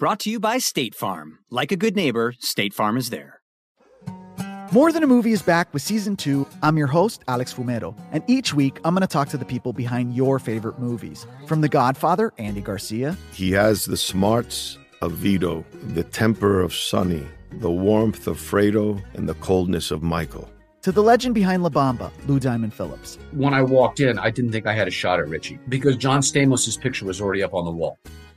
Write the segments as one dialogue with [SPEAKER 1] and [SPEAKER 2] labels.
[SPEAKER 1] Brought to you by State Farm. Like a good neighbor, State Farm is there.
[SPEAKER 2] More Than a Movie is back with season two. I'm your host, Alex Fumero, and each week I'm going to talk to the people behind your favorite movies. From The Godfather, Andy Garcia.
[SPEAKER 3] He has the smarts of Vito, the temper of Sonny, the warmth of Fredo, and the coldness of Michael.
[SPEAKER 2] To the legend behind La Bamba, Lou Diamond Phillips.
[SPEAKER 4] When I walked in, I didn't think I had a shot at Richie because John Stamos' picture was already up on the wall.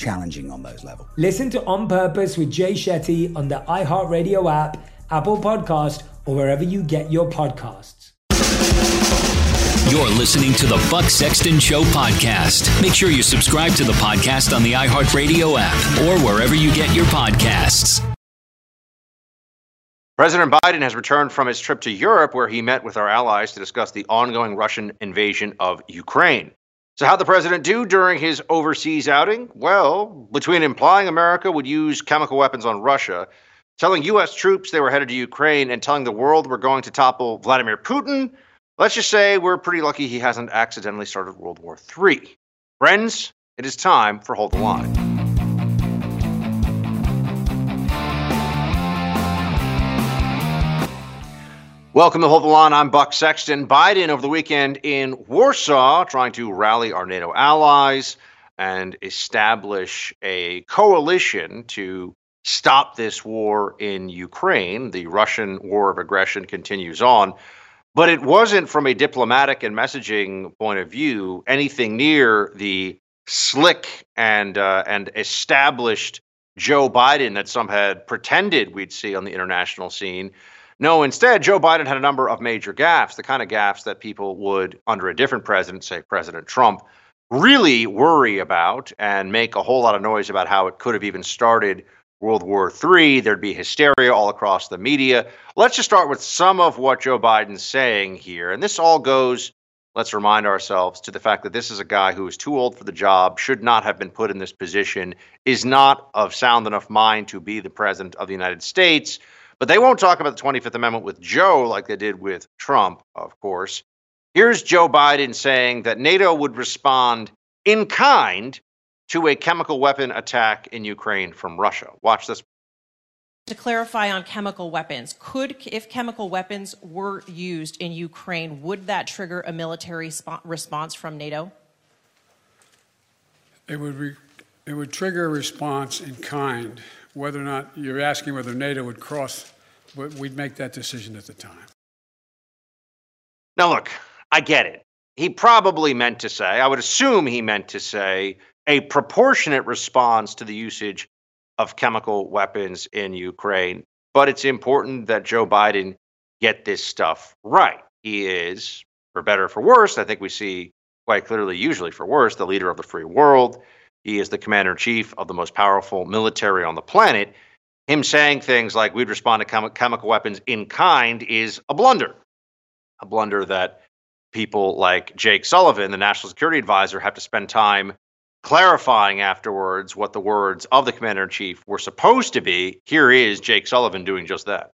[SPEAKER 5] challenging on those levels.
[SPEAKER 6] Listen to On Purpose with Jay Shetty on the iHeartRadio app, Apple Podcast, or wherever you get your podcasts.
[SPEAKER 7] You're listening to the Buck Sexton Show podcast. Make sure you subscribe to the podcast on the iHeartRadio app or wherever you get your podcasts.
[SPEAKER 8] President Biden has returned from his trip to Europe, where he met with our allies to discuss the ongoing Russian invasion of Ukraine. So, how'd the president do during his overseas outing? Well, between implying America would use chemical weapons on Russia, telling U.S. troops they were headed to Ukraine, and telling the world we're going to topple Vladimir Putin, let's just say we're pretty lucky he hasn't accidentally started World War III. Friends, it is time for Hold the Line. Welcome to Hold the Line. I'm Buck Sexton. Biden over the weekend in Warsaw trying to rally our NATO allies and establish a coalition to stop this war in Ukraine. The Russian war of aggression continues on. But it wasn't from a diplomatic and messaging point of view anything near the slick and uh, and established Joe Biden that some had pretended we'd see on the international scene. No, instead, Joe Biden had a number of major gaffes, the kind of gaffes that people would, under a different president, say President Trump, really worry about and make a whole lot of noise about how it could have even started World War III. There'd be hysteria all across the media. Let's just start with some of what Joe Biden's saying here. And this all goes, let's remind ourselves, to the fact that this is a guy who is too old for the job, should not have been put in this position, is not of sound enough mind to be the president of the United States but they won't talk about the 25th Amendment with Joe like they did with Trump, of course. Here's Joe Biden saying that NATO would respond in kind to a chemical weapon attack in Ukraine from Russia. Watch this.
[SPEAKER 9] To clarify on chemical weapons, could, if chemical weapons were used in Ukraine, would that trigger a military sp- response from NATO?
[SPEAKER 10] It would, re- it would trigger a response in kind whether or not you're asking whether NATO would cross, we'd make that decision at the time.
[SPEAKER 8] Now, look, I get it. He probably meant to say, I would assume he meant to say, a proportionate response to the usage of chemical weapons in Ukraine. But it's important that Joe Biden get this stuff right. He is for better or for worse, I think we see quite clearly, usually for worse, the leader of the free world. He is the commander in chief of the most powerful military on the planet. Him saying things like we'd respond to chem- chemical weapons in kind is a blunder. A blunder that people like Jake Sullivan, the national security advisor, have to spend time clarifying afterwards what the words of the commander in chief were supposed to be. Here is Jake Sullivan doing just that.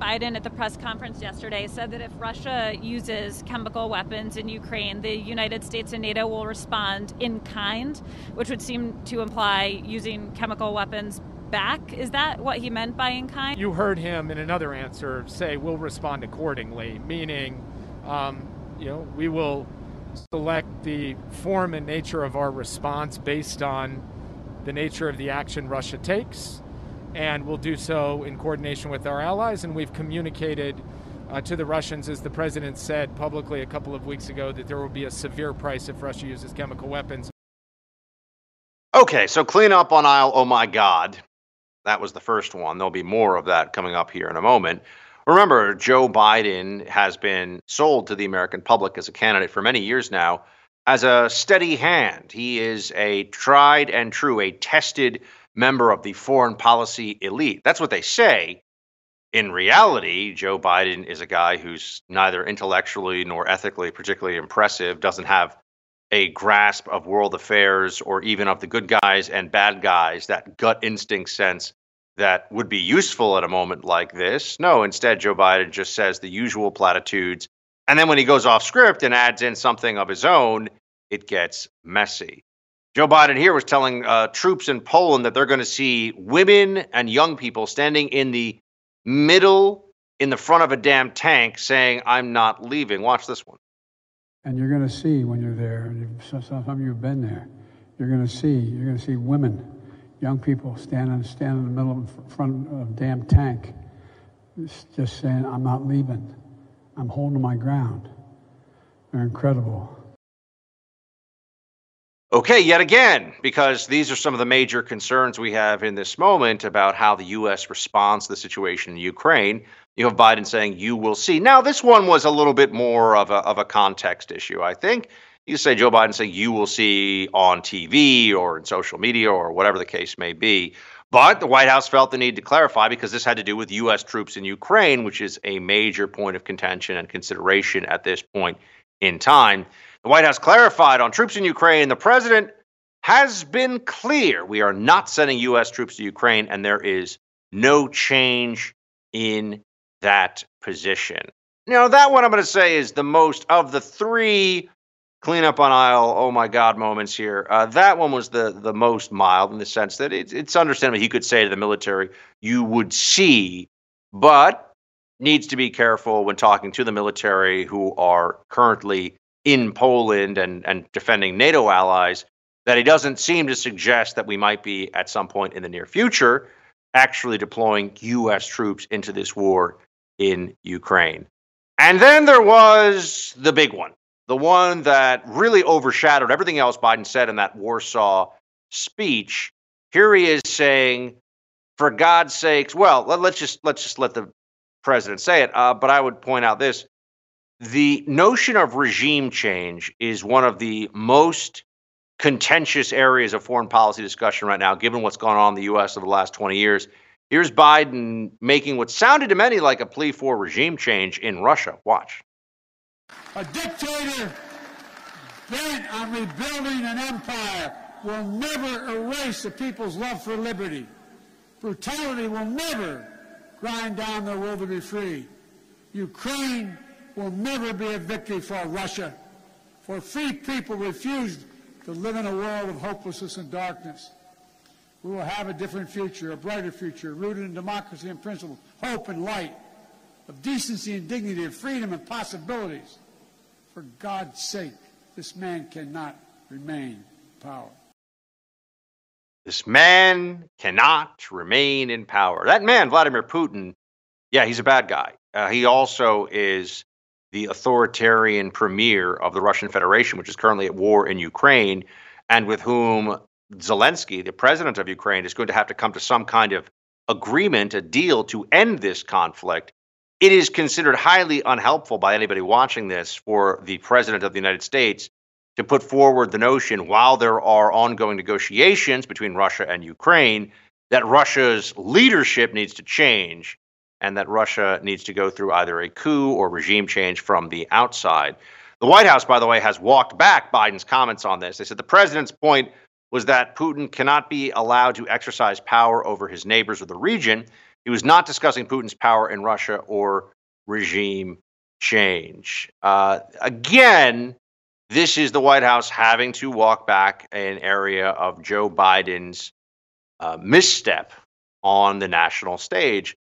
[SPEAKER 11] Biden at the press conference yesterday said that if Russia uses chemical weapons in Ukraine, the United States and NATO will respond in kind, which would seem to imply using chemical weapons back. Is that what he meant by in kind?
[SPEAKER 12] You heard him in another answer say we'll respond accordingly, meaning, um, you know, we will select the form and nature of our response based on the nature of the action Russia takes and we'll do so in coordination with our allies. And we've communicated uh, to the Russians, as the president said publicly a couple of weeks ago, that there will be a severe price if Russia uses chemical weapons.
[SPEAKER 8] Okay, so clean up on aisle. Oh my God. That was the first one. There'll be more of that coming up here in a moment. Remember, Joe Biden has been sold to the American public as a candidate for many years now as a steady hand. He is a tried and true, a tested member of the foreign policy elite. That's what they say. In reality, Joe Biden is a guy who's neither intellectually nor ethically particularly impressive, doesn't have a grasp of world affairs or even of the good guys and bad guys, that gut instinct sense that would be useful at a moment like this. No, instead, Joe Biden just says the usual platitudes. And then when he goes off script and adds in something of his own, it gets messy. Joe Biden here was telling uh, troops in Poland that they're going to see women and young people standing in the middle, in the front of a damn tank, saying, I'm not leaving. Watch this one.
[SPEAKER 10] And you're going to see when you're there, and some, of you have been there, you're going to see, you're going to see women, young people standing, standing in the middle of front of a damn tank, just saying, I'm not leaving. I'm holding my ground. They're incredible.
[SPEAKER 8] Okay, yet again, because these are some of the major concerns we have in this moment about how the U.S. responds to the situation in Ukraine. You have Biden saying, you will see. Now, this one was a little bit more of a, of a context issue, I think. You say Joe Biden saying, you will see on TV or in social media or whatever the case may be. But the White House felt the need to clarify because this had to do with U.S. troops in Ukraine, which is a major point of contention and consideration at this point in time. The White House clarified on troops in Ukraine the president has been clear we are not sending U.S. troops to Ukraine, and there is no change in that position. Now, that one I'm going to say is the most of the three cleanup on aisle, oh my God moments here. Uh, that one was the, the most mild in the sense that it's, it's understandable he could say to the military, you would see, but needs to be careful when talking to the military who are currently in Poland and, and defending NATO allies that he doesn't seem to suggest that we might be at some point in the near future actually deploying U.S. troops into this war in Ukraine. And then there was the big one, the one that really overshadowed everything else Biden said in that Warsaw speech. Here he is saying, for God's sakes, well, let, us just let's just let the president say it. Uh, but I would point out this: the notion of regime change is one of the most contentious areas of foreign policy discussion right now, given what's gone on in the U.S. over the last 20 years. Here's Biden making what sounded to many like a plea for regime change in Russia. Watch.
[SPEAKER 10] A dictator bent on rebuilding an empire will never erase the people's love for liberty. Brutality will never grind down their will to be free. Ukraine will never be a victory for Russia, for free people refused to live in a world of hopelessness and darkness. We will have a different future, a brighter future, rooted in democracy and principle, hope and light, of decency and dignity, of freedom and possibilities. For God's sake, this man cannot remain in power.
[SPEAKER 8] This man cannot remain in power. That man, Vladimir Putin, yeah, he's a bad guy. Uh, he also is the authoritarian premier of the Russian Federation, which is currently at war in Ukraine, and with whom Zelensky, the president of Ukraine, is going to have to come to some kind of agreement, a deal to end this conflict. it is considered highly unhelpful by anybody watching this for the president of the United States to put forward the notion while there are ongoing negotiations between Russia and Ukraine that Russia's leadership needs to change and that Russia needs to go through either a coup or regime change from the outside. The White House, by the way, has walked back Biden's comments on this. They said the president's point was that Putin cannot be allowed to exercise power over his neighbors or the region. He was not discussing Putin's power in Russia or regime change. Uh, again, this is the White House having to walk back an area of Joe Biden's uh, misstep on the national stage.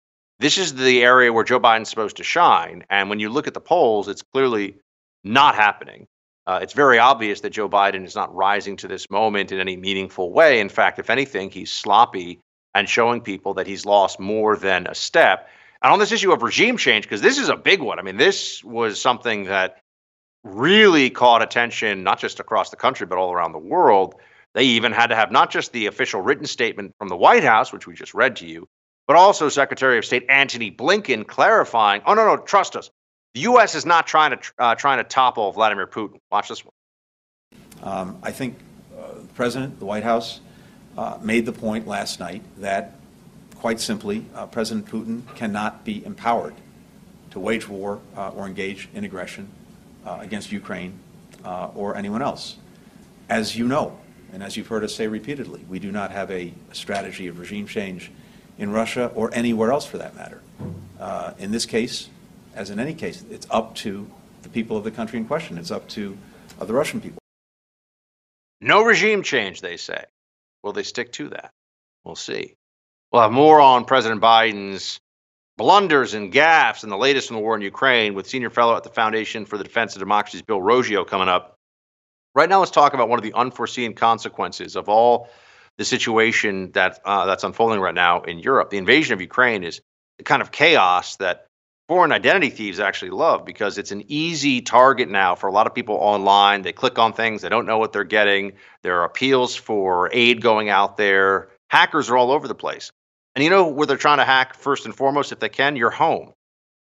[SPEAKER 8] This is the area where Joe Biden's supposed to shine. And when you look at the polls, it's clearly not happening. Uh, it's very obvious that Joe Biden is not rising to this moment in any meaningful way. In fact, if anything, he's sloppy and showing people that he's lost more than a step. And on this issue of regime change, because this is a big one, I mean, this was something that really caught attention, not just across the country, but all around the world. They even had to have not just the official written statement from the White House, which we just read to you, but also Secretary of State Antony Blinken clarifying, "Oh no, no, trust us. The U.S. is not trying to uh, trying to topple Vladimir Putin." Watch this one.
[SPEAKER 13] Um, I think uh, the president, the White House, uh, made the point last night that, quite simply, uh, President Putin cannot be empowered to wage war uh, or engage in aggression uh, against Ukraine or anyone else. As you know, and as you've heard us say repeatedly, we do not have a strategy of regime change in Russia or anywhere else for that matter. Uh, in this case, as in any case, it's up to the people of the country in question. It's up to uh, the Russian people.
[SPEAKER 8] No regime change, they say. Will they stick to that? We'll see. We'll have more on President Biden's blunders and gaffes and the latest in the war in Ukraine with senior fellow at the Foundation for the Defense of Democracy's Bill Roggio coming up. Right now, let's talk about one of the unforeseen consequences of all the situation that uh, that's unfolding right now in Europe. The invasion of Ukraine is the kind of chaos that foreign identity thieves actually love because it's an easy target now for a lot of people online. They click on things, they don't know what they're getting. There are appeals for aid going out there. Hackers are all over the place. And you know where they're trying to hack first and foremost, if they can? Your home.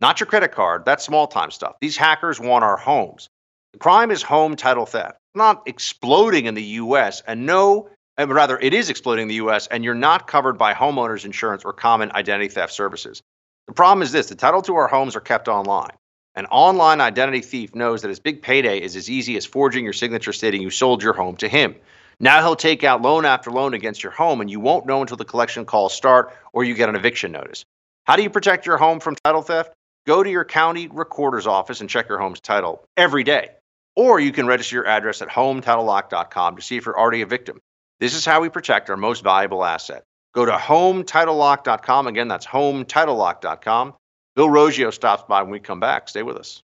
[SPEAKER 8] Not your credit card. That's small time stuff. These hackers want our homes. The crime is home title theft. Not exploding in the US, and no Uh, rather it is exploding in the US and you're not covered by homeowners insurance or common identity theft services. The problem is this the title to our homes are kept online. An online identity thief knows that his big payday is as easy as forging your signature stating you sold your home to him. Now he'll take out loan after loan against your home, and you won't know until the collection calls start or you get an eviction notice. How do you protect your home from title theft? Go to your county recorder's office and check your home's title every day. Or you can register your address at hometitlelock.com to see if you're already a victim. This is how we protect our most valuable asset. Go to hometitlelock.com. Again, that's hometitlelock.com. Bill Roggio stops by when we come back. Stay with us.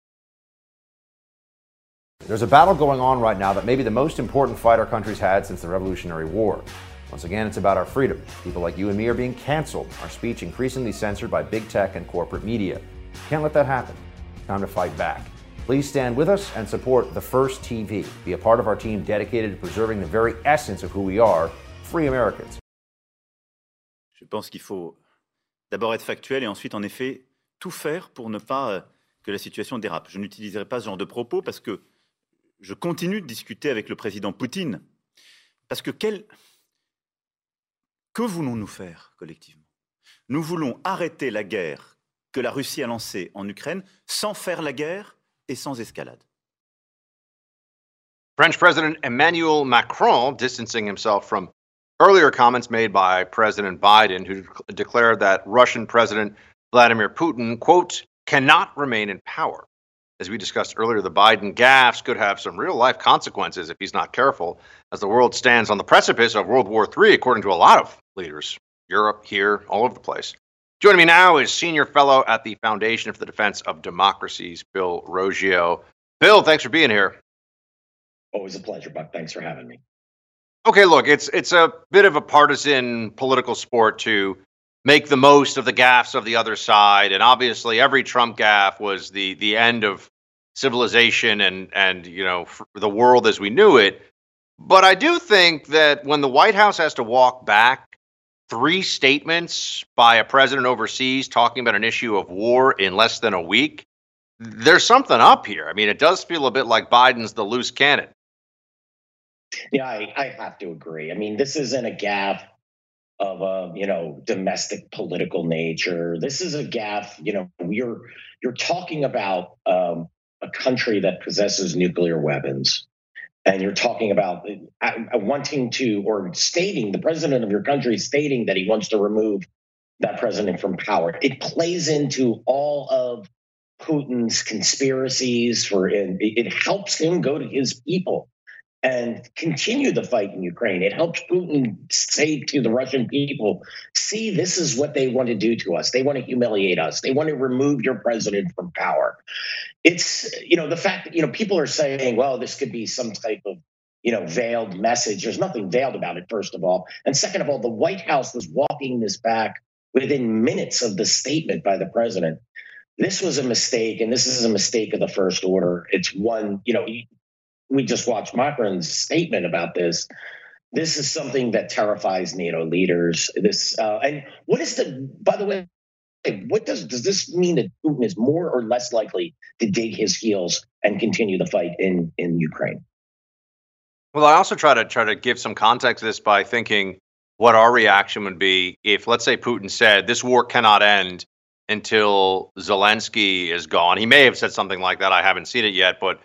[SPEAKER 14] There's a battle going on right now that may be the most important fight our country's had since the Revolutionary War. Once again, it's about our freedom. People like you and me are being canceled, our speech increasingly censored by big tech and corporate media. Can't let that happen. Time to fight back. Please stand with us and support The First TV. Be a part of our team dedicated to preserving the very essence of who we are, free Americans.
[SPEAKER 15] Je pense qu'il faut d'abord être factuel et ensuite, en effet, tout faire pour ne pas euh, que la situation dérape. Je n'utiliserai pas ce genre de propos parce que je continue de discuter avec le président Poutine. Parce que quel... que voulons-nous faire collectivement? Nous voulons arrêter la guerre que la Russie a lancée en Ukraine sans faire la guerre et sans escalade.
[SPEAKER 8] French President Emmanuel Macron distancing himself from earlier comments made by President Biden, who declared that Russian President Vladimir Putin, quote, cannot remain in power. As we discussed earlier, the Biden gaffes could have some real life consequences if he's not careful, as the world stands on the precipice of World War III, according to a lot of leaders, Europe, here, all over the place. Joining me now is Senior Fellow at the Foundation for the Defense of Democracies, Bill Roggio. Bill, thanks for being here.
[SPEAKER 16] Always a pleasure, Buck. Thanks for having me.
[SPEAKER 8] Okay, look, it's it's a bit of a partisan political sport to make the most of the gaffes of the other side, and obviously, every Trump gaffe was the the end of civilization and and you know the world as we knew it. But I do think that when the White House has to walk back three statements by a president overseas talking about an issue of war in less than a week. There's something up here. I mean, it does feel a bit like Biden's the loose cannon.
[SPEAKER 16] Yeah, I, I have to agree. I mean, this isn't a gaffe of a you know domestic political nature. This is a gaffe. You know, you're you're talking about um, a country that possesses nuclear weapons, and you're talking about uh, uh, wanting to or stating the president of your country stating that he wants to remove that president from power. It plays into all of Putin's conspiracies for it, it helps him go to his people and continue the fight in Ukraine. It helps Putin say to the Russian people, see, this is what they want to do to us. They want to humiliate us. They want to remove your president from power. It's, you know, the fact that, you know, people are saying, well, this could be some type of, you know, veiled message. There's nothing veiled about it, first of all. And second of all, the White House was walking this back within minutes of the statement by the president. This was a mistake, and this is a mistake of the first order. It's one, you know, we just watched Macron's statement about this. This is something that terrifies NATO leaders. This uh, and what is the? By the way, what does does this mean that Putin is more or less likely to dig his heels and continue the fight in in Ukraine?
[SPEAKER 8] Well, I also try to try to give some context to this by thinking what our reaction would be if, let's say, Putin said this war cannot end until Zelensky is gone. He may have said something like that. I haven't seen it yet, but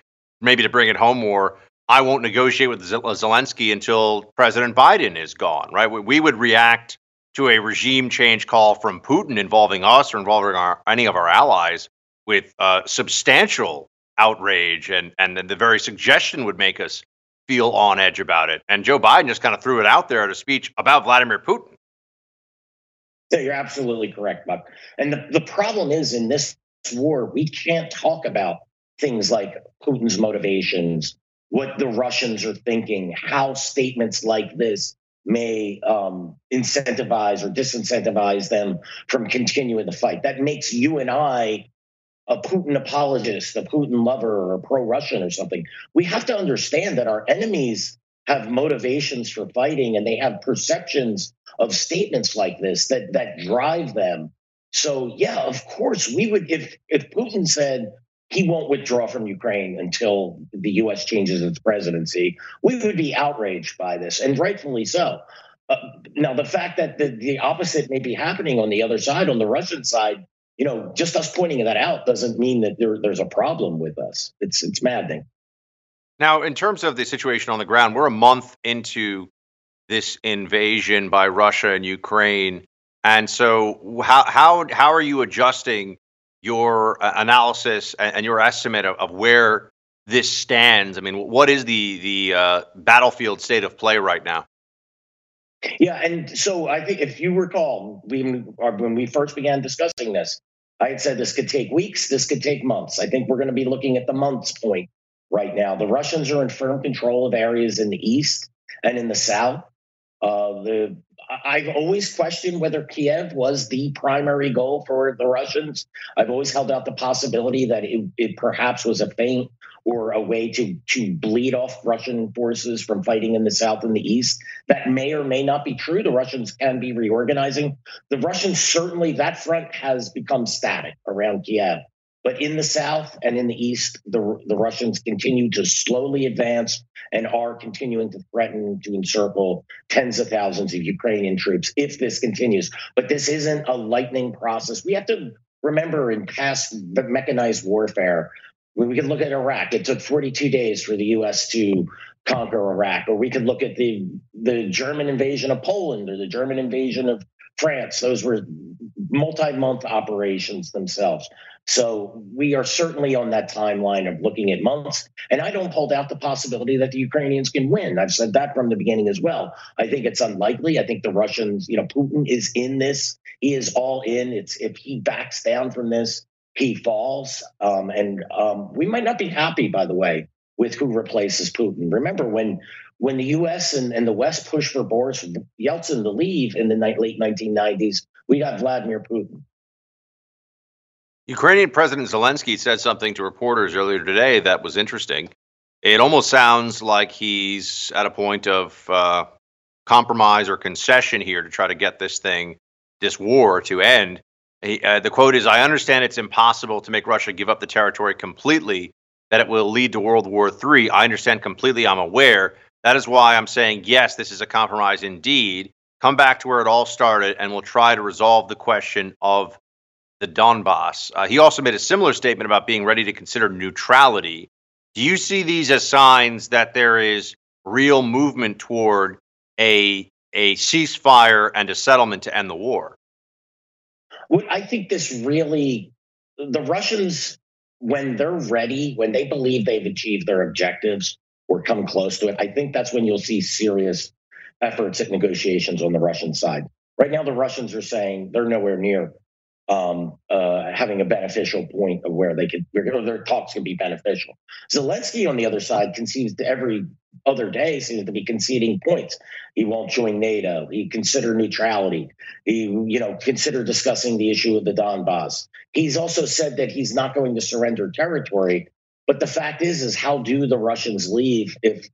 [SPEAKER 8] maybe to bring it home more, I won't negotiate with Zelensky until President Biden is gone, right? We would react to a regime change call from Putin involving us or involving our, any of our allies with uh, substantial outrage, and and the very suggestion would make us feel on edge about it. And Joe Biden just kind of threw it out there at a speech about Vladimir Putin.
[SPEAKER 16] Yeah, you're absolutely correct, Buck. And the, the problem is in this war, we can't talk about things like Putin's motivations, what the Russians are thinking, how statements like this may um, incentivize or disincentivize them from continuing the fight. That makes you and I a Putin apologist, a Putin lover, or a pro Russian or something. We have to understand that our enemies have motivations for fighting and they have perceptions of statements like this that that drive them. So yeah, of course we would if if Putin said he won't withdraw from Ukraine until the US changes its presidency. We would be outraged by this, and rightfully so. Uh, now, the fact that the, the opposite may be happening on the other side, on the Russian side, you know, just us pointing that out doesn't mean that there, there's a problem with us. It's it's maddening.
[SPEAKER 8] Now, in terms of the situation on the ground, we're a month into this invasion by Russia and Ukraine, and so how how how are you adjusting your uh, analysis and, your estimate of, of, where this stands. I mean, what is the the uh, battlefield state of play right now?
[SPEAKER 16] Yeah, and so I think if you recall, we, when we first began discussing this, I had said this could take weeks, this could take months. I think we're going to be looking at the months point right now. The Russians are in firm control of areas in the east and in the south. Uh, the I've always questioned whether Kiev was the primary goal for the Russians. I've always held out the possibility that it, it, perhaps was a feint or a way to to bleed off Russian forces from fighting in the south and the east. That may or may not be true. The Russians can be reorganizing. The Russians certainly that front has become static around Kiev. But in the south and in the east, the, the Russians continue to slowly advance and are continuing to threaten to encircle tens of thousands of Ukrainian troops if this continues. But this isn't a lightning process. We have to remember in past mechanized warfare, we could look at Iraq. It took 42 days for the U.S. to conquer Iraq, or we could look at the the German invasion of Poland or the German invasion of France. Those were multi-month operations themselves. So we are certainly on that timeline of looking at months. And I don't hold out the possibility that the Ukrainians can win. I've said that from the beginning as well. I think it's unlikely. I think the Russians, you know, Putin is in this. He is all in. It's if he backs down from this, he falls. Um, and um, we might not be happy, by the way, with who replaces Putin. Remember when when the U.S. and, and the West pushed for Boris Yeltsin to leave in the late 1990s, we got Vladimir Putin.
[SPEAKER 8] Ukrainian President Zelensky said something to reporters earlier today that was interesting. It almost sounds like he's at a point of uh, compromise or concession here to try to get this thing, this war to end. He, uh, the quote is I understand it's impossible to make Russia give up the territory completely, that it will lead to World War III. I understand completely, I'm aware. That is why I'm saying, yes, this is a compromise indeed. Come back to where it all started, and we'll try to resolve the question of the Donbass. Uh, he also made a similar statement about being ready to consider neutrality. Do you see these as signs that there is real movement toward a a ceasefire and a settlement to end the war?
[SPEAKER 16] Well, I think this really, the Russians, when they're ready, when they believe they've achieved their objectives or come close to it, I think that's when you'll see serious efforts at negotiations on the Russian side. Right now, the Russians are saying they're nowhere near um, uh, having a beneficial point of where they could, where their talks can be beneficial. Zelensky, on the other side, concedes to every other day seems to be conceding points. He won't join NATO. He consider neutrality. He, you know, consider discussing the issue of the Donbass. He's also said that he's not going to surrender territory. But the fact is, is how do the Russians leave if,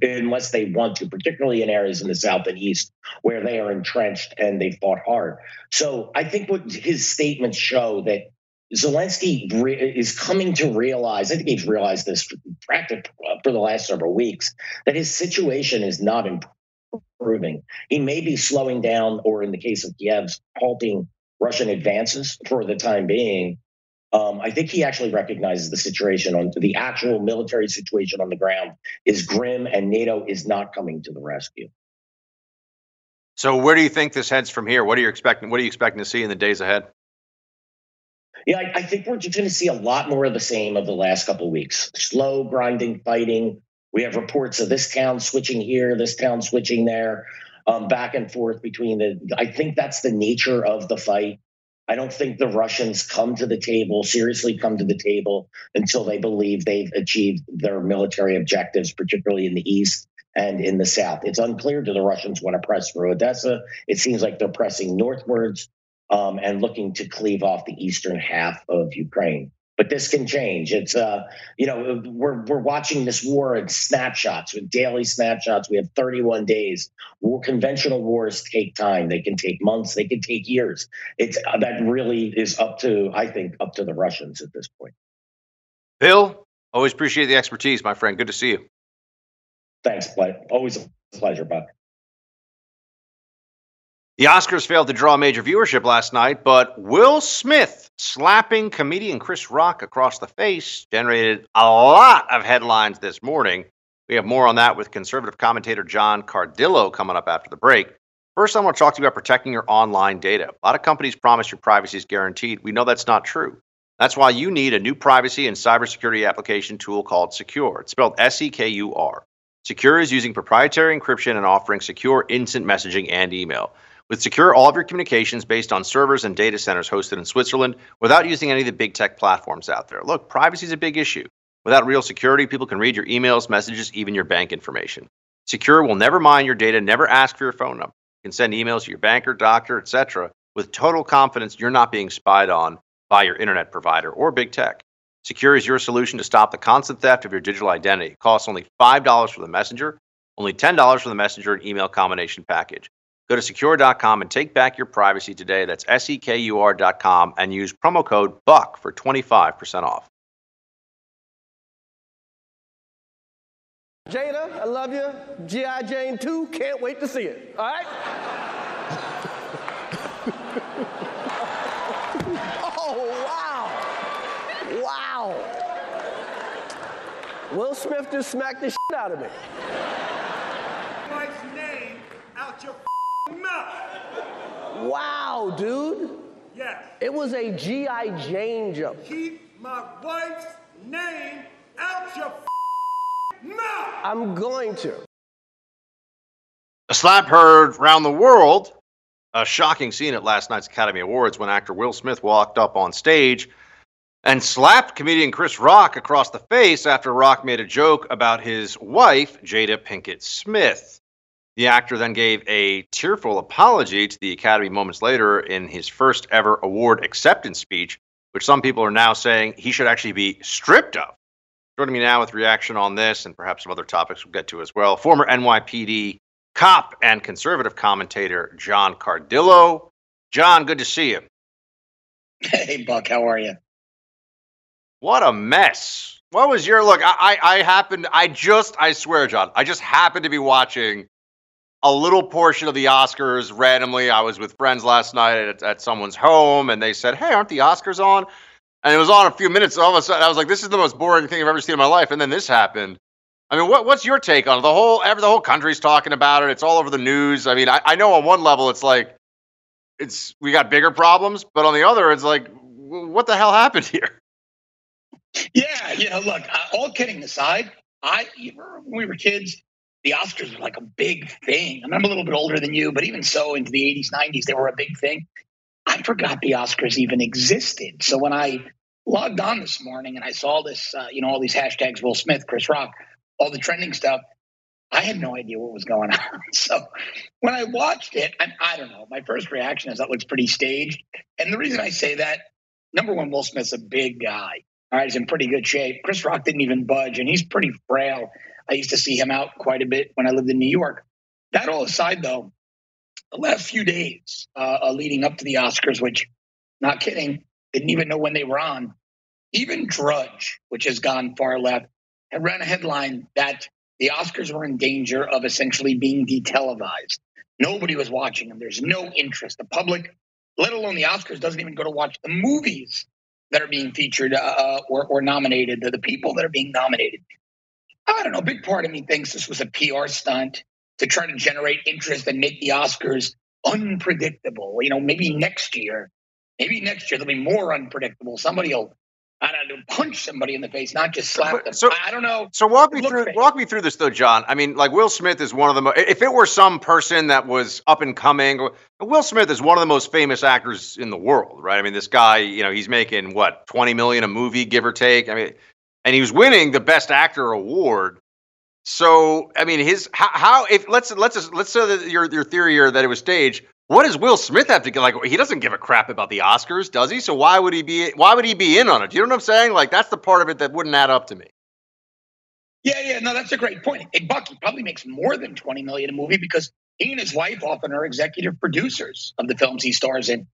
[SPEAKER 16] unless they want to, particularly in areas in the south and east where they are entrenched and they fought hard. So I think what his statements show that Zelensky is coming to realize, I think he's realized this for the last several weeks, that his situation is not improving. He may be slowing down, or in the case of Kiev, halting Russian advances for the time being. Um, I think he actually recognizes the situation on the actual military situation on the ground is grim, and NATO is not coming to the rescue.
[SPEAKER 8] So, where do you think this heads from here? What are you expecting? What are you expecting to see in the days ahead?
[SPEAKER 16] Yeah, I, I think we're just going to see a lot more of the same of the last couple of weeks. Slow, grinding, fighting. We have reports of this town switching here, this town switching there, um, back and forth between the. I think that's the nature of the fight. I don't think the Russians come to the table, seriously come to the table, until they believe they've achieved their military objectives, particularly in the East and in the South. It's unclear to the Russians want to press through Odessa. It seems like they're pressing northwards um, and looking to cleave off the eastern half of Ukraine. But this can change. It's uh, you know, we're we're watching this war in snapshots with daily snapshots. We have 31 days. War, conventional wars take time. They can take months. They can take years. It's uh, that really is up to I think up to the Russians at this point.
[SPEAKER 8] Bill, always appreciate the expertise, my friend. Good to see you.
[SPEAKER 16] Thanks, Always a pleasure, Buck.
[SPEAKER 8] The Oscars failed to draw major viewership last night, but Will Smith slapping comedian Chris Rock across the face generated a lot of headlines this morning. We have more on that with conservative commentator John Cardillo coming up after the break. First, I want to talk to you about protecting your online data. A lot of companies promise your privacy is guaranteed. We know that's not true. That's why you need a new privacy and cybersecurity application tool called Sekur. It's spelled S E K U R. Sekur is using proprietary encryption and offering secure instant messaging and email. With Sekur, all of your communications based on servers and data centers hosted in Switzerland without using any of the big tech platforms out there. Look, privacy is a big issue. Without real security, people can read your emails, messages, even your bank information. Sekur will never mine your data, never ask for your phone number. You can send emails to your banker, doctor, etc. with total confidence you're not being spied on by your internet provider or big tech. Sekur is your solution to stop the constant theft of your digital identity. It costs only $5 for the messenger, only $10 for the messenger and email combination package. Go to sekur.com and take back your privacy today. That's S E K U R.com and use promo code BUCK for 25% off.
[SPEAKER 17] Jada, I love you. G.I. Jane 2, can't wait to see it. All right? oh, wow. Wow. Will Smith just smacked the shit out of me.
[SPEAKER 10] Wife's name out your mouth.
[SPEAKER 17] Wow, dude.
[SPEAKER 10] Yes.
[SPEAKER 17] It was a G.I. Jane jump.
[SPEAKER 10] Keep my wife's name out your mouth.
[SPEAKER 17] I'm going to.
[SPEAKER 8] A slap heard round the world. A shocking scene at last night's Academy Awards when actor Will Smith walked up on stage and slapped comedian Chris Rock across the face after Rock made a joke about his wife, Jada Pinkett Smith. The actor then gave a tearful apology to the Academy moments later in his first ever award acceptance speech, which some people are now saying he should actually be stripped of. Joining me now with reaction on this and perhaps some other topics we'll get to as well, former NYPD cop and conservative commentator John Cardillo. John, good to see you.
[SPEAKER 18] Hey, Buck, how are you?
[SPEAKER 8] What a mess. What was your look? I, I, I happened, I just, I swear, John, I just happened to be watching a little portion of the Oscars randomly. I was with friends last night at, at someone's home and they said, Hey, aren't the Oscars on? And it was on a few minutes. All of a sudden, I was like, This is the most boring thing I've ever seen in my life. And then this happened. I mean, what, what's your take on it? The whole, every, the whole country's talking about it. It's all over the news. I mean, I, I know on one level, it's like, it's we got bigger problems, but on the other, it's like, what the hell happened here?
[SPEAKER 18] Yeah, you know, look, uh, all kidding aside, I when we were kids, the Oscars were like a big thing. I mean, I'm a little bit older than you, but even so, into the 80s, 90s, they were a big thing. I forgot the Oscars even existed. So when I logged on this morning and I saw this, uh, you know, all these hashtags, Will Smith, Chris Rock, all the trending stuff, I had no idea what was going on. So when I watched it, I, I don't know. My first reaction is that looks pretty staged. And the reason I say that, number one, Will Smith's a big guy. All right, he's in pretty good shape. Chris Rock didn't even budge, and he's pretty frail. I used to see him out quite a bit when I lived in New York. That all aside, though, the last few days uh, uh, leading up to the Oscars, which, not kidding, didn't even know when they were on. Even Drudge, which has gone far left, had ran a headline that the Oscars were in danger of essentially being detelevised. Nobody was watching them. There's no interest. The public, let alone the Oscars, doesn't even go to watch the movies that are being featured uh, uh or, or nominated. The, the people that are being nominated. I don't know. A big part of me thinks this was a PR stunt to try to generate interest and make the Oscars unpredictable. You know, maybe next year, maybe next year they'll be more unpredictable. Somebody will I don't know, punch somebody in the face, not just slap them.
[SPEAKER 8] So
[SPEAKER 18] I don't know.
[SPEAKER 8] So walk me through fake. walk me through this though, John. I mean, like Will Smith is one of the most. If it were some person that was up and coming, Will Smith is one of the most famous actors in the world, right? I mean, this guy, you know, he's making what twenty million a movie, give or take. I mean, and he was winning the Best Actor award. So, I mean, his how, how if let's let's let's say that your your theory here that it was staged. What does Will Smith have to get? Like, he doesn't give a crap about the Oscars, does he? So why would he be? Why would he be in on it? You know what I'm saying? Like, that's the part of it that wouldn't add up to me.
[SPEAKER 18] Yeah, yeah, no, that's a great point. Hey, Buck, he probably makes more than 20 million a movie because he and his wife often are executive producers of the films he stars in.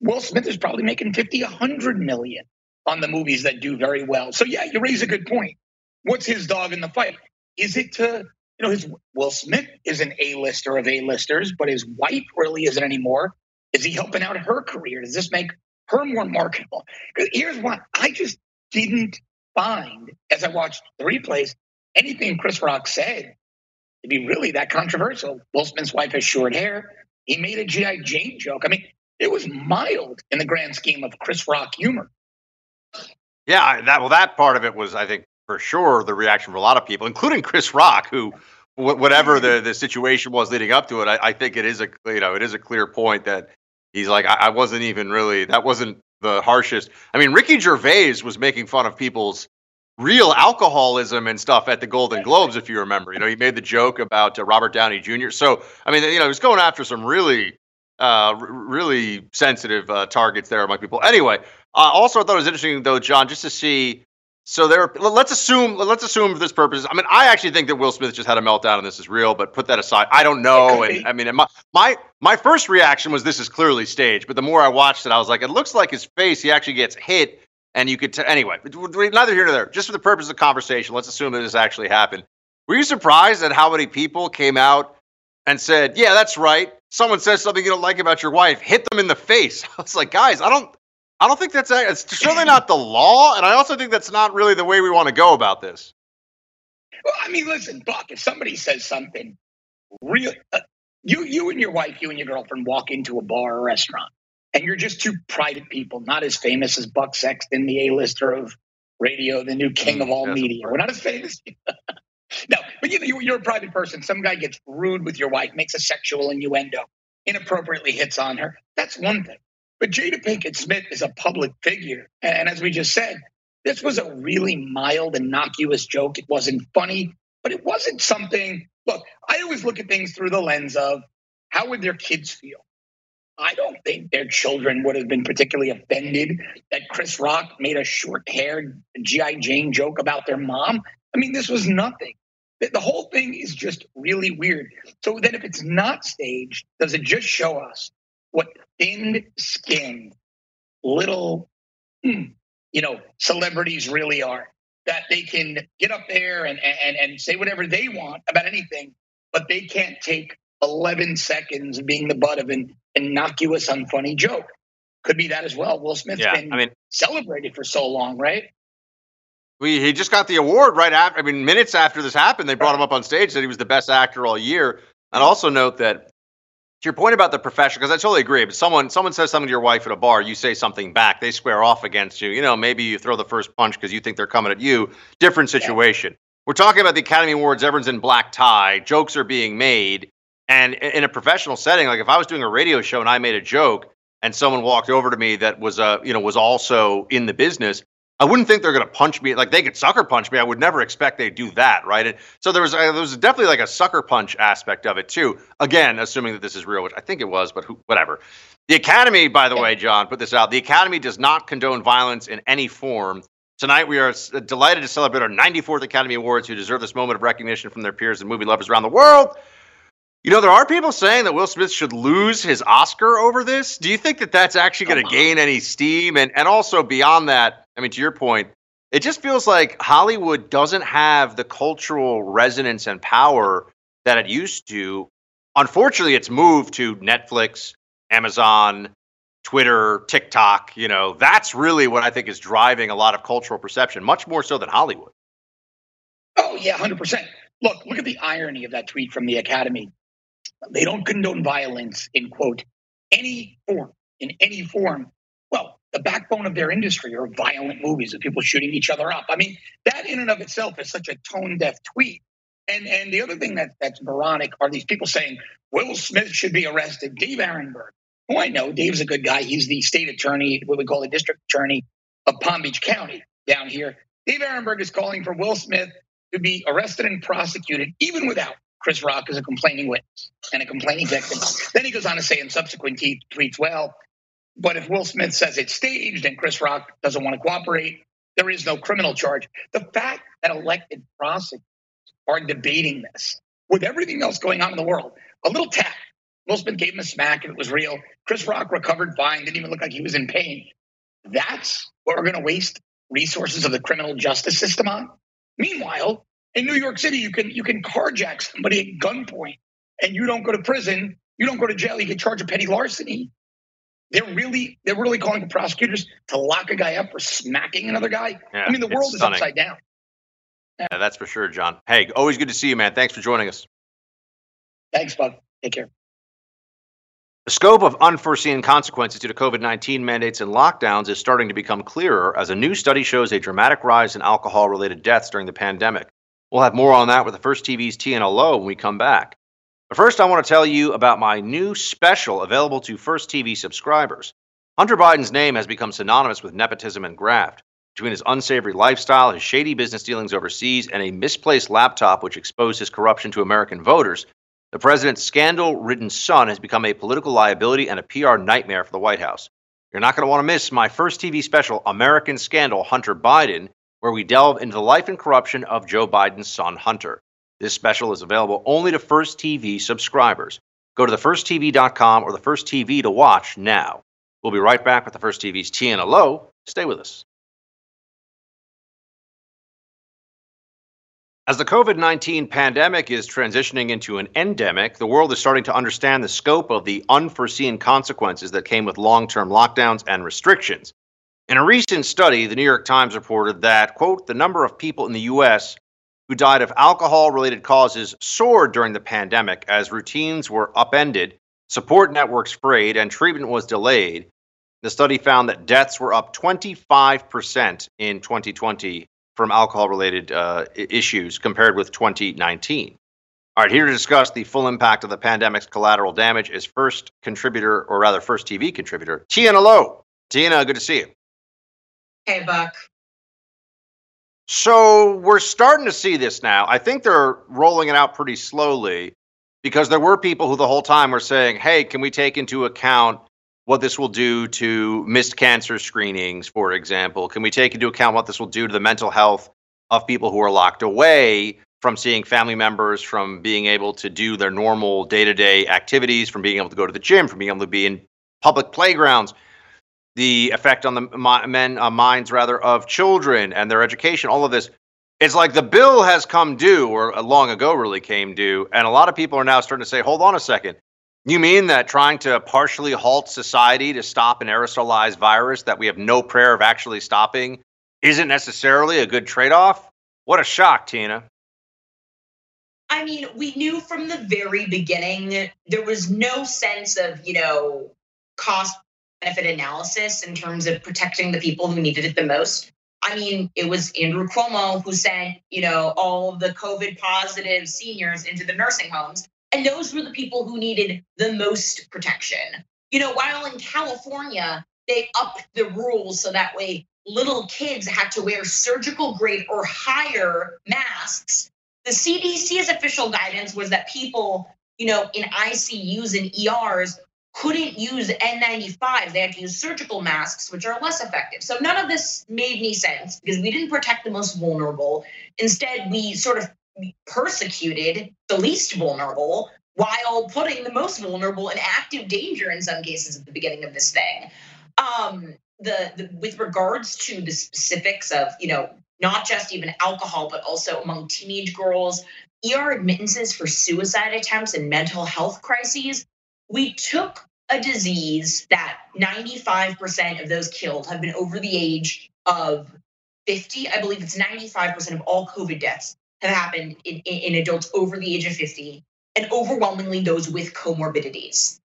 [SPEAKER 18] Will Smith is probably making 50, 100 million on the movies that do very well. So yeah, you raise a good point. What's his dog in the fight? Is it to you know, his Will Smith is an A-lister of A-listers, but his wife really isn't anymore. Is he helping out her career? Does this make her more marketable? Here's what I just didn't find as I watched the replays anything Chris Rock said to be really that controversial. Will Smith's wife has short hair. He made a G.I. Jane joke. I mean, it was mild in the grand scheme of Chris Rock humor.
[SPEAKER 8] Yeah, that well, that part of it was, I think, for sure the reaction for a lot of people, including Chris Rock, who whatever the, the situation was leading up to it, I, I, think it is a you know it is a clear point that he's like I, I, wasn't even really that wasn't the harshest. I mean, Ricky Gervais was making fun of people's real alcoholism and stuff at the Golden Globes, if you remember. You know, he made the joke about uh, Robert Downey Jr. So I mean, you know, he was going after some really uh, r- really sensitive uh, targets there among people. Anyway, uh, also I thought it was interesting though, John, just to see so there, let's assume, let's assume for this purpose. I mean, I actually think that Will Smith just had a meltdown and this is real. But put that aside, I don't know. And I mean, my my my first reaction was this is clearly staged. But the more I watched it, I was like, it looks like his face. He actually gets hit, and you could t- anyway. Neither here nor there. Just for the purpose of conversation, let's assume that this actually happened. Were you surprised at how many people came out and said, "Yeah, that's right"? Someone says something you don't like about your wife, hit them in the face. I was like, guys, I don't. I don't think that's it's certainly not the law, and I also think that's not really the way we want to go about this.
[SPEAKER 18] Well, I mean, listen, Buck. If somebody says something real, uh, you you and your wife, you and your girlfriend walk into a bar or restaurant, and you're just two private people, not as famous as Buck Sexton, the A-lister of radio, the new king mm, of all media. We're not as famous. no, but you know, you're a private person. Some guy gets rude with your wife, makes a sexual innuendo, inappropriately hits on her. That's one thing. But Jada Pinkett Smith is a public figure. And as we just said, this was a really mild, innocuous joke. It wasn't funny, but it wasn't something. Look, I always look at things through the lens of how would their kids feel? I don't think their children would have been particularly offended that Chris Rock made a short haired G.I. Jane joke about their mom. I mean, this was nothing. The, whole thing is just really weird. So then, if it's not staged, does it just show us what thin-skinned little, hmm, you know, celebrities really are? That they can get up there and and and say whatever they want about anything, but they can't take 11 seconds of being the butt of an innocuous, unfunny joke. Could be that as well. Will Smith's
[SPEAKER 8] Yeah,
[SPEAKER 18] been
[SPEAKER 8] I mean-
[SPEAKER 18] celebrated for so long, right?
[SPEAKER 8] We, he just got the award right after. I mean, minutes after this happened, they brought him up on stage, said he was the best actor all year. And also note that to your point about the profession, because I totally agree. But someone someone says something to your wife at a bar, you say something back, they square off against you. You know, maybe you throw the first punch because you think they're coming at you. Different situation. We're talking about the Academy Awards. Everyone's in black tie. Jokes are being made, and in a professional setting, like if I was doing a radio show and I made a joke, and someone walked over to me that was uh, you know was also in the business, I wouldn't think they're going to punch me. Like they could sucker punch me. I would never expect they'd do that, right? And so there was uh, there was definitely like a sucker punch aspect of it too. Again, assuming that this is real, which I think it was, but who, whatever. The Academy, by the way, John, put this out. The Academy does not condone violence in any form. Tonight, we are s- delighted to celebrate our 94th Academy Awards, who deserve this moment of recognition from their peers and movie lovers around the world. You know, there are people saying that Will Smith should lose his Oscar over this. Do you think that that's actually going to gain any steam? And and also beyond that, I mean, to your point, it just feels like Hollywood doesn't have the cultural resonance and power that it used to. Unfortunately, it's moved to Netflix, Amazon, Twitter, TikTok. You know, that's really what I think is driving a lot of cultural perception, much more so than Hollywood.
[SPEAKER 18] Oh, yeah, 100%. Look, look at the irony of that tweet from the Academy. They don't condone violence in, quote, any form, in any form. The backbone of their industry are violent movies of people shooting each other up. I mean, that in and of itself is such a tone deaf tweet. And and the other thing that, that's moronic are these people saying Will Smith should be arrested. Dave Aronberg, who I know, Dave's a good guy. He's the state attorney, what we call the district attorney of Palm Beach County down here. Dave Aronberg is calling for Will Smith to be arrested and prosecuted, even without Chris Rock as a complaining witness and a complaining victim. then he goes on to say in subsequent tweets, well, but if Will Smith says it's staged and Chris Rock doesn't want to cooperate, there is no criminal charge. The fact that elected prosecutors are debating this with everything else going on in the world, a little tap. Will Smith gave him a smack and it was real. Chris Rock recovered fine, didn't even look like he was in pain. That's what we're going to waste resources of the criminal justice system on. Meanwhile, in New York City, you can you can carjack somebody at gunpoint, and you don't go to prison. You don't go to jail. You get charged of petty larceny. They're really they're really calling for prosecutors to lock a guy up for smacking another guy.
[SPEAKER 8] Yeah,
[SPEAKER 18] I mean, the world is
[SPEAKER 8] stunning.
[SPEAKER 18] upside down.
[SPEAKER 8] Yeah, that's for sure, John. Hey, always good to see you, man. Thanks for joining us.
[SPEAKER 18] Thanks, Bud. Take care.
[SPEAKER 8] The scope of unforeseen consequences due to COVID 19 mandates and lockdowns is starting to become clearer as a new study shows a dramatic rise in alcohol related deaths during the pandemic. We'll have more on that with the First TV's Tina Lowe when we come back. But first, I want to tell you about my new special available to First TV subscribers. Hunter Biden's name has become synonymous with nepotism and graft. Between his unsavory lifestyle, his shady business dealings overseas, and a misplaced laptop which exposed his corruption to American voters, the president's scandal ridden son has become a political liability and a PR nightmare for the White House. You're not going to want to miss my first TV special, American Scandal Hunter Biden, where we delve into the life and corruption of Joe Biden's son, Hunter. This special is available only to First TV subscribers. Go to thefirsttv.com or the First TV to watch now. We'll be right back with the First TV's Tina Lowe. Stay with us. As the COVID 19 pandemic is transitioning into an endemic, the world is starting to understand the scope of the unforeseen consequences that came with long term lockdowns and restrictions. In a recent study, the New York Times reported that, quote, the number of people in the U.S. who died of alcohol related causes soared during the pandemic as routines were upended, support networks frayed, and treatment was delayed. The study found that deaths were up 25% in 2020 from alcohol related uh, issues compared with 2019. All right, here to discuss the full impact of the pandemic's collateral damage is first contributor, or rather, first TV contributor, Tina Lowe. Tina, good to see you.
[SPEAKER 19] Hey, Buck.
[SPEAKER 8] So we're starting to see this now. I think they're rolling it out pretty slowly because there were people who the whole time were saying, hey, can we take into account what this will do to missed cancer screenings, for example? Can we take into account what this will do to the mental health of people who are locked away from seeing family members, from being able to do their normal day to day activities, from being able to go to the gym, from being able to be in public playgrounds, the effect on the men uh, minds rather of children and their education, all of this. It's like the bill has come due, or uh, long ago really came due, and a lot of people are now starting to say, "Hold on a second, you mean that trying to partially halt society to stop an aerosolized virus that we have no prayer of actually stopping isn't necessarily a good trade-off?" What a shock, Tina.
[SPEAKER 20] I mean, we knew from the very beginning there was no sense of, you know, cost benefit analysis in terms of protecting the people who needed it the most. I mean, it was Andrew Cuomo who sent, you know, all the COVID positive seniors into the nursing homes. And those were the people who needed the most protection. You know, while in California, they upped the rules so that way little kids had to wear surgical grade or higher masks the CDC's official guidance was that people, you know, in ICUs and ERs couldn't use N95. They had to use surgical masks, which are less effective. So none of this made any sense because we didn't protect the most vulnerable. Instead, we sort of persecuted the least vulnerable while putting the most vulnerable in active danger in some cases at the beginning of this thing. Um, the, the with regards to the specifics of you know not just even alcohol, but also among teenage girls, ER admittances for suicide attempts and mental health crises. We took a disease that 95% of those killed have been over the age of 50. I believe it's 95% of all COVID deaths have happened in, in, in adults over the age of 50, and overwhelmingly those with comorbidities.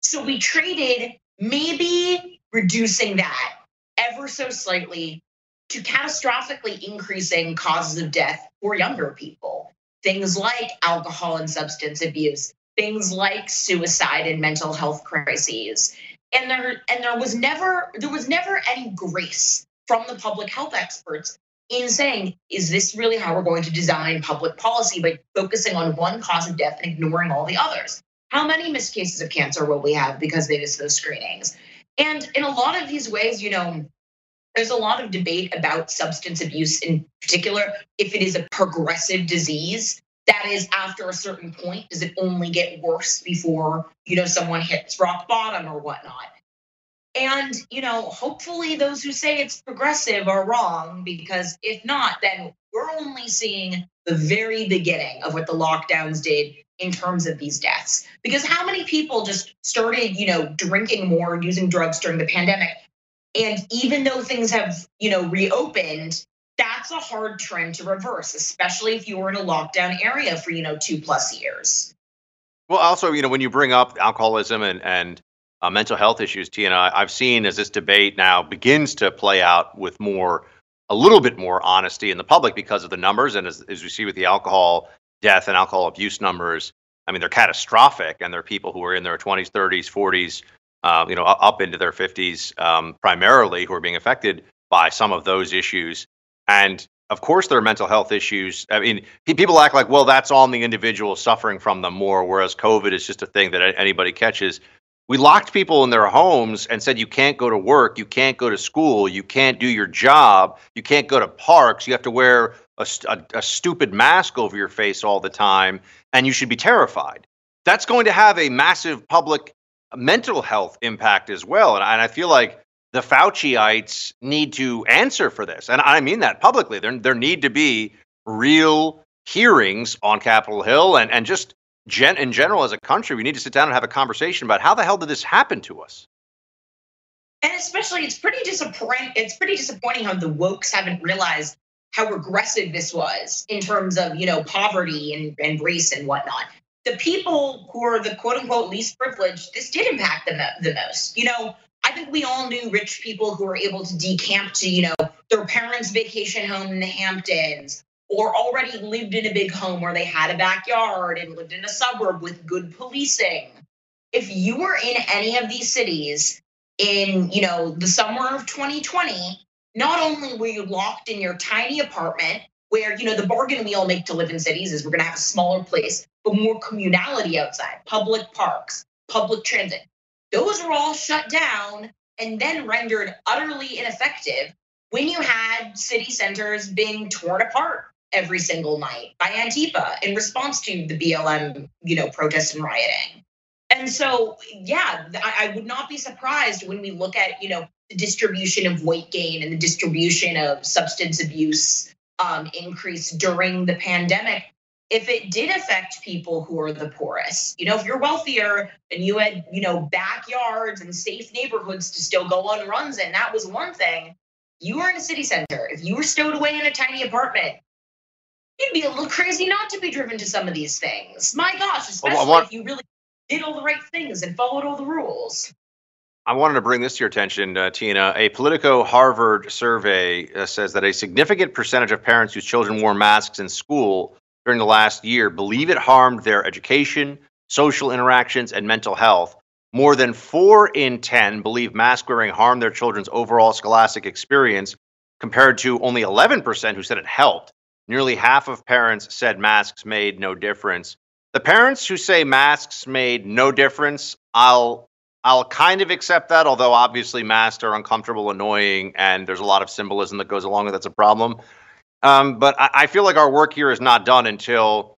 [SPEAKER 20] So we traded maybe reducing that ever so slightly to catastrophically increasing causes of death for younger people. Things like alcohol and substance abuse, things like suicide and mental health crises. And there and there was never there was never any grace from the public health experts in saying, is this really how we're going to design public policy by focusing on one cause of death and ignoring all the others? How many missed cases of cancer will we have because they missed those screenings? And in a lot of these ways, you know, there's a lot of debate about substance abuse in particular. If it is a progressive disease, that is after a certain point, does it only get worse before, you know, someone hits rock bottom or whatnot? And, you know, hopefully those who say it's progressive are wrong, because if not, then we're only seeing the very beginning of what the lockdowns did in terms of these deaths. Because how many people just started, you know, drinking more, using drugs during the pandemic, and even though things have, you know, reopened, that's a hard trend to reverse, especially if you were in a lockdown area for, you know, two plus years.
[SPEAKER 8] Well, also, you know, when you bring up alcoholism and and uh, mental health issues, Tina, I've seen as this debate now begins to play out with more, a little bit more honesty in the public because of the numbers, and as, as we see with the alcohol death and alcohol abuse numbers, I mean, they're catastrophic, and they're people who are in their 20s, 30s, 40s, uh, you know, up into their 50s, um, primarily, who are being affected by some of those issues. And of course, there are mental health issues. I mean, people act like, well, that's on the individual suffering from them more, whereas COVID is just a thing that anybody catches. We locked people in their homes and said, you can't go to work, you can't go to school, you can't do your job, you can't go to parks, you have to wear a, a, a stupid mask over your face all the time, and you should be terrified. That's going to have a massive public mental health impact as well. And, and I feel like the Fauciites need to answer for this. And I mean that publicly. There, there need to be real hearings on Capitol Hill and, and just gen, in general as a country, we need to sit down and have a conversation about how the hell did this happen to us?
[SPEAKER 20] And especially, it's pretty disappointing. It's pretty disappointing how the wokes haven't realized how regressive this was in terms of you know poverty and, and race and whatnot the people who are the quote unquote least privileged, this did impact them the most. You know, I think we all knew rich people who were able to decamp to, you know, their parents' vacation home in the Hamptons or already lived in a big home where they had a backyard and lived in a suburb with good policing. If you were in any of these cities in, you know, the summer of 2020, not only were you locked in your tiny apartment where, you know, the bargain we all make to live in cities is we're going to have a smaller place, but more communality outside, public parks, public transit. Those were all shut down and then rendered utterly ineffective when you had city centers being torn apart every single night by Antifa in response to the BLM, you know, protests and rioting. And so, yeah, I, I would not be surprised when we look at, you know, the distribution of weight gain and the distribution of substance abuse um, increase during the pandemic if it did affect people who are the poorest. You know, if you're wealthier and you had, you know, backyards and safe neighborhoods to still go on runs in, that was one thing. You were in a city center. If you were stowed away in a tiny apartment, you'd be a little crazy not to be driven to some of these things. My gosh, especially
[SPEAKER 8] what-
[SPEAKER 20] if you really did all the right things and followed all the rules.
[SPEAKER 8] I wanted to bring this to your attention, uh, Tina. A Politico Harvard survey uh, says that a significant percentage of parents whose children wore masks in school during the last year believe it harmed their education, social interactions, and mental health. More than four in 10 believe mask wearing harmed their children's overall scholastic experience, compared to only 11% who said it helped. Nearly half of parents said masks made no difference. The parents who say masks made no difference, I'll I'll kind of accept that, although obviously masks are uncomfortable, annoying, and there's a lot of symbolism that goes along with that's a problem. Um, but I, I feel like our work here is not done until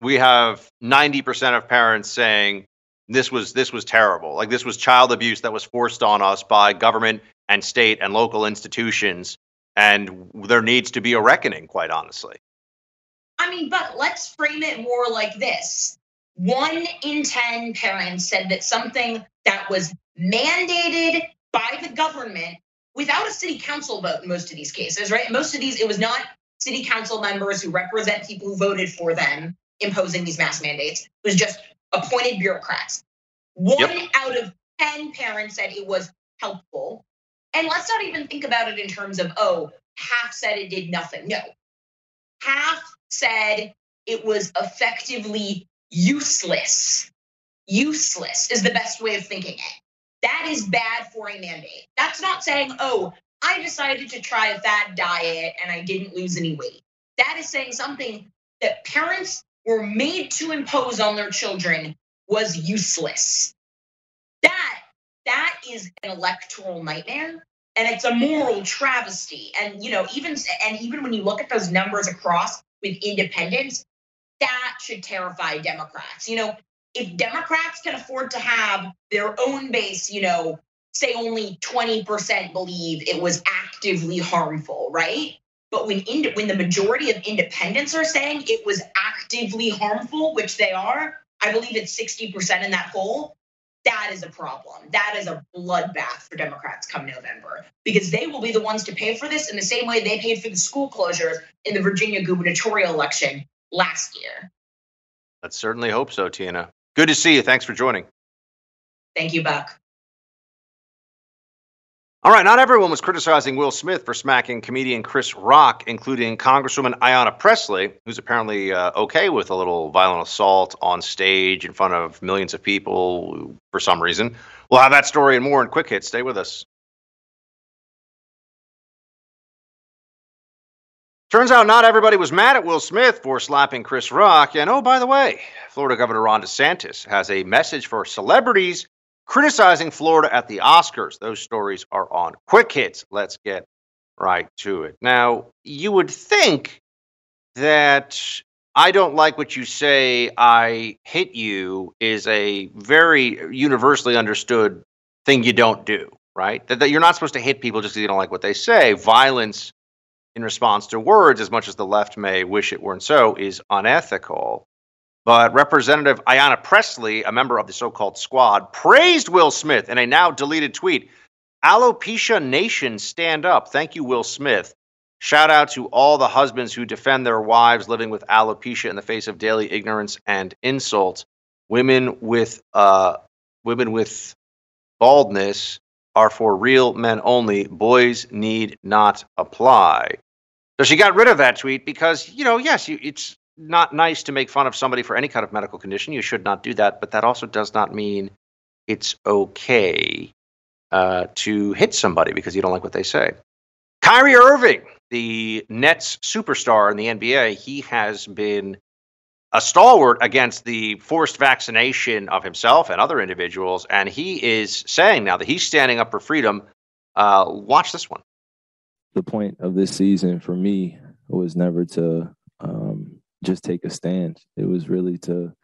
[SPEAKER 8] we have 90% of parents saying this was this was terrible. Like this was child abuse that was forced on us by government and state and local institutions, and there needs to be a reckoning, quite honestly.
[SPEAKER 20] I mean, but let's frame it more like this. One in 10 parents said that something that was mandated by the government without a city council vote in most of these cases, right? In most of these, it was not city council members who represent people who voted for them imposing these mask mandates. It was just appointed bureaucrats. One out of 10 parents said it was helpful. And let's not even think about it in terms of, oh, half said it did nothing. No. Half said it was effectively useless. Useless is the best way of thinking it. That is bad for a mandate. That's not saying, oh, I decided to try a fad diet and I didn't lose any weight. That is saying something that parents were made to impose on their children was useless. That that is an electoral nightmare and it's a moral travesty. And you know, even and even when you look at those numbers across with independents, that should terrify Democrats. You know, if Democrats can afford to have their own base, you know, say only 20% believe it was actively harmful, right? But when ind- when the majority of independents are saying it was actively harmful, which they are, I believe it's 60% in that poll. That is a problem. That is a bloodbath for Democrats come November because they will be the ones to pay for this in the same way they paid for the school closures in the Virginia gubernatorial election last year.
[SPEAKER 8] Let's certainly hope so, Tina. Good to see you. Thanks for joining.
[SPEAKER 20] Thank you, Buck.
[SPEAKER 8] All right, not everyone was criticizing Will Smith for smacking comedian Chris Rock, including Congresswoman Ayanna Pressley, who's apparently uh, okay with a little violent assault on stage in front of millions of people for some reason. We'll have that story and more in Quick Hit. Stay with us. Turns out not everybody was mad at Will Smith for slapping Chris Rock. And oh, by the way, Florida Governor Ron DeSantis has a message for celebrities criticizing Florida at the Oscars. Those stories are on Quick Hits. Let's get right to it. Now, you would think that I don't like what you say, I hit you is a very universally understood thing you don't do, right? That, that you're not supposed to hit people just because you don't like what they say. Violence in response to words, as much as the left may wish it weren't so, is unethical. But Representative Ayanna Pressley, a member of the so called squad, praised Will Smith in a now deleted tweet. Alopecia Nation, stand up. Thank you, Will Smith. Shout out to all the husbands who defend their wives living with alopecia in the face of daily ignorance and insult. Women with uh, women with baldness are for real men only. Boys need not apply. So she got rid of that tweet because, you know, yes, you, it's not nice to make fun of somebody for any kind of medical condition. You should not do that. But that also does not mean it's okay uh, to hit somebody because you don't like what they say. Kyrie Irving, the Nets superstar in the NBA, he has been a stalwart against the forced vaccination of himself and other individuals. And he is saying now that he's standing up for freedom. Uh, watch this one.
[SPEAKER 21] The point of this season for me was never to um, just take a stand. It was really to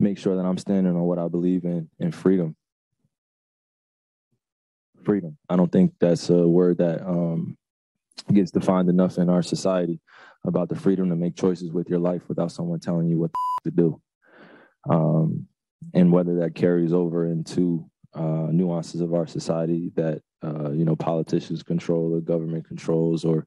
[SPEAKER 21] make sure that I'm standing on what I believe in and freedom. Freedom. I don't think that's a word that um, gets defined enough in our society about the freedom to make choices with your life without someone telling you what to do. Um, and whether that carries over into uh, nuances of our society that uh, you know politicians control, the government controls, or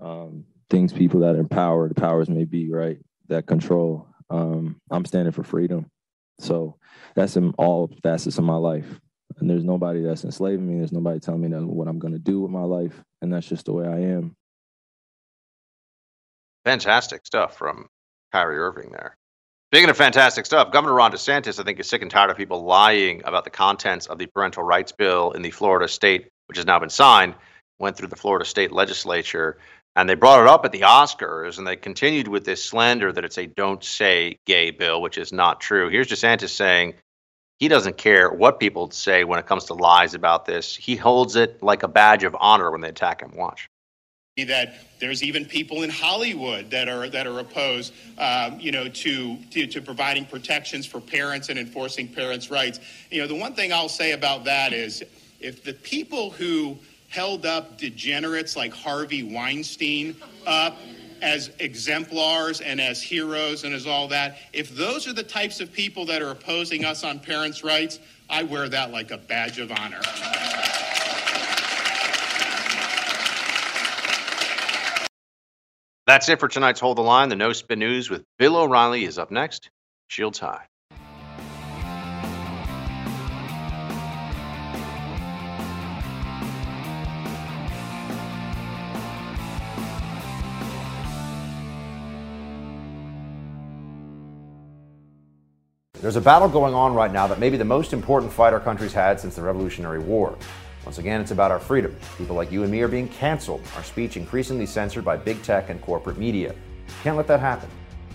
[SPEAKER 21] um, things people that are power, the powers may be right that control. Um, I'm standing for freedom, so that's in all facets of my life. And there's nobody that's enslaving me. There's nobody telling me that what I'm going to do with my life, and that's just the way I am.
[SPEAKER 8] Fantastic stuff from Kyrie Irving there. Speaking of fantastic stuff, Governor Ron DeSantis, I think, is sick and tired of people lying about the contents of the parental rights bill in the Florida state, which has now been signed, went through the Florida state legislature, and they brought it up at the Oscars, and they continued with this slander that it's a don't say gay bill, which is not true. Here's DeSantis saying he doesn't care what people say when it comes to lies about this. He holds it like a badge of honor when they attack him. Watch
[SPEAKER 22] that there's even people in Hollywood that are that are opposed, um, you know, to, to to providing protections for parents and enforcing parents' rights. You know, the one thing I'll say about that is, if the people who held up degenerates like Harvey Weinstein up as exemplars and as heroes and as all that, if those are the types of people that are opposing us on parents' rights, I wear that like a badge of honor.
[SPEAKER 8] That's it for tonight's Hold the Line. The No Spin News with Bill O'Reilly is up next. Shields high.
[SPEAKER 14] There's a battle going on right now that may be the most important fight our country's had since the Revolutionary War. Once again, it's about our freedom. People like you and me are being canceled, our speech increasingly censored by big tech and corporate media. Can't let that happen.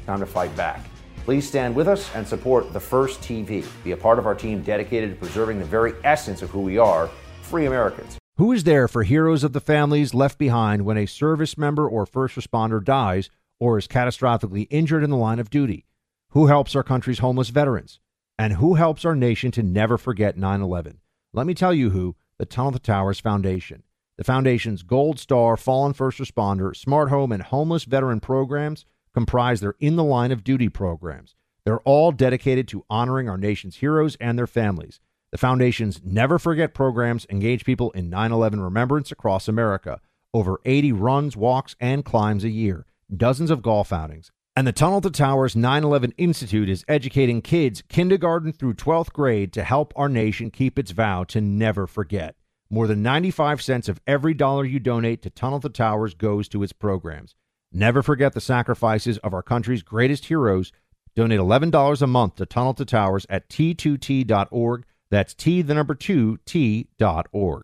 [SPEAKER 14] Time to fight back. Please stand with us and support The First TV. Be a part of our team dedicated to preserving the very essence of who we are free Americans.
[SPEAKER 23] Who is there for heroes of the families left behind when a service member or first responder dies or is catastrophically injured in the line of duty? Who helps our country's homeless veterans? And who helps our nation to never forget 9 11? Let me tell you who the Tunnel to Towers Foundation. The Foundation's Gold Star Fallen First Responder, Smart Home, and Homeless Veteran programs comprise their In the Line of Duty programs. They're all dedicated to honoring our nation's heroes and their families. The Foundation's Never Forget programs engage people in 9 11 remembrance across America. Over 80 runs, walks, and climbs a year, dozens of golf outings. And the Tunnel to Towers 9 11 Institute is educating kids kindergarten through 12th grade to help our nation keep its vow to never forget. More than 95 cents of every dollar you donate to Tunnel to Towers goes to its programs. Never forget the sacrifices of our country's greatest heroes. Donate $11 a month to Tunnel to Towers at t2t.org. That's T, the number 2, T.org.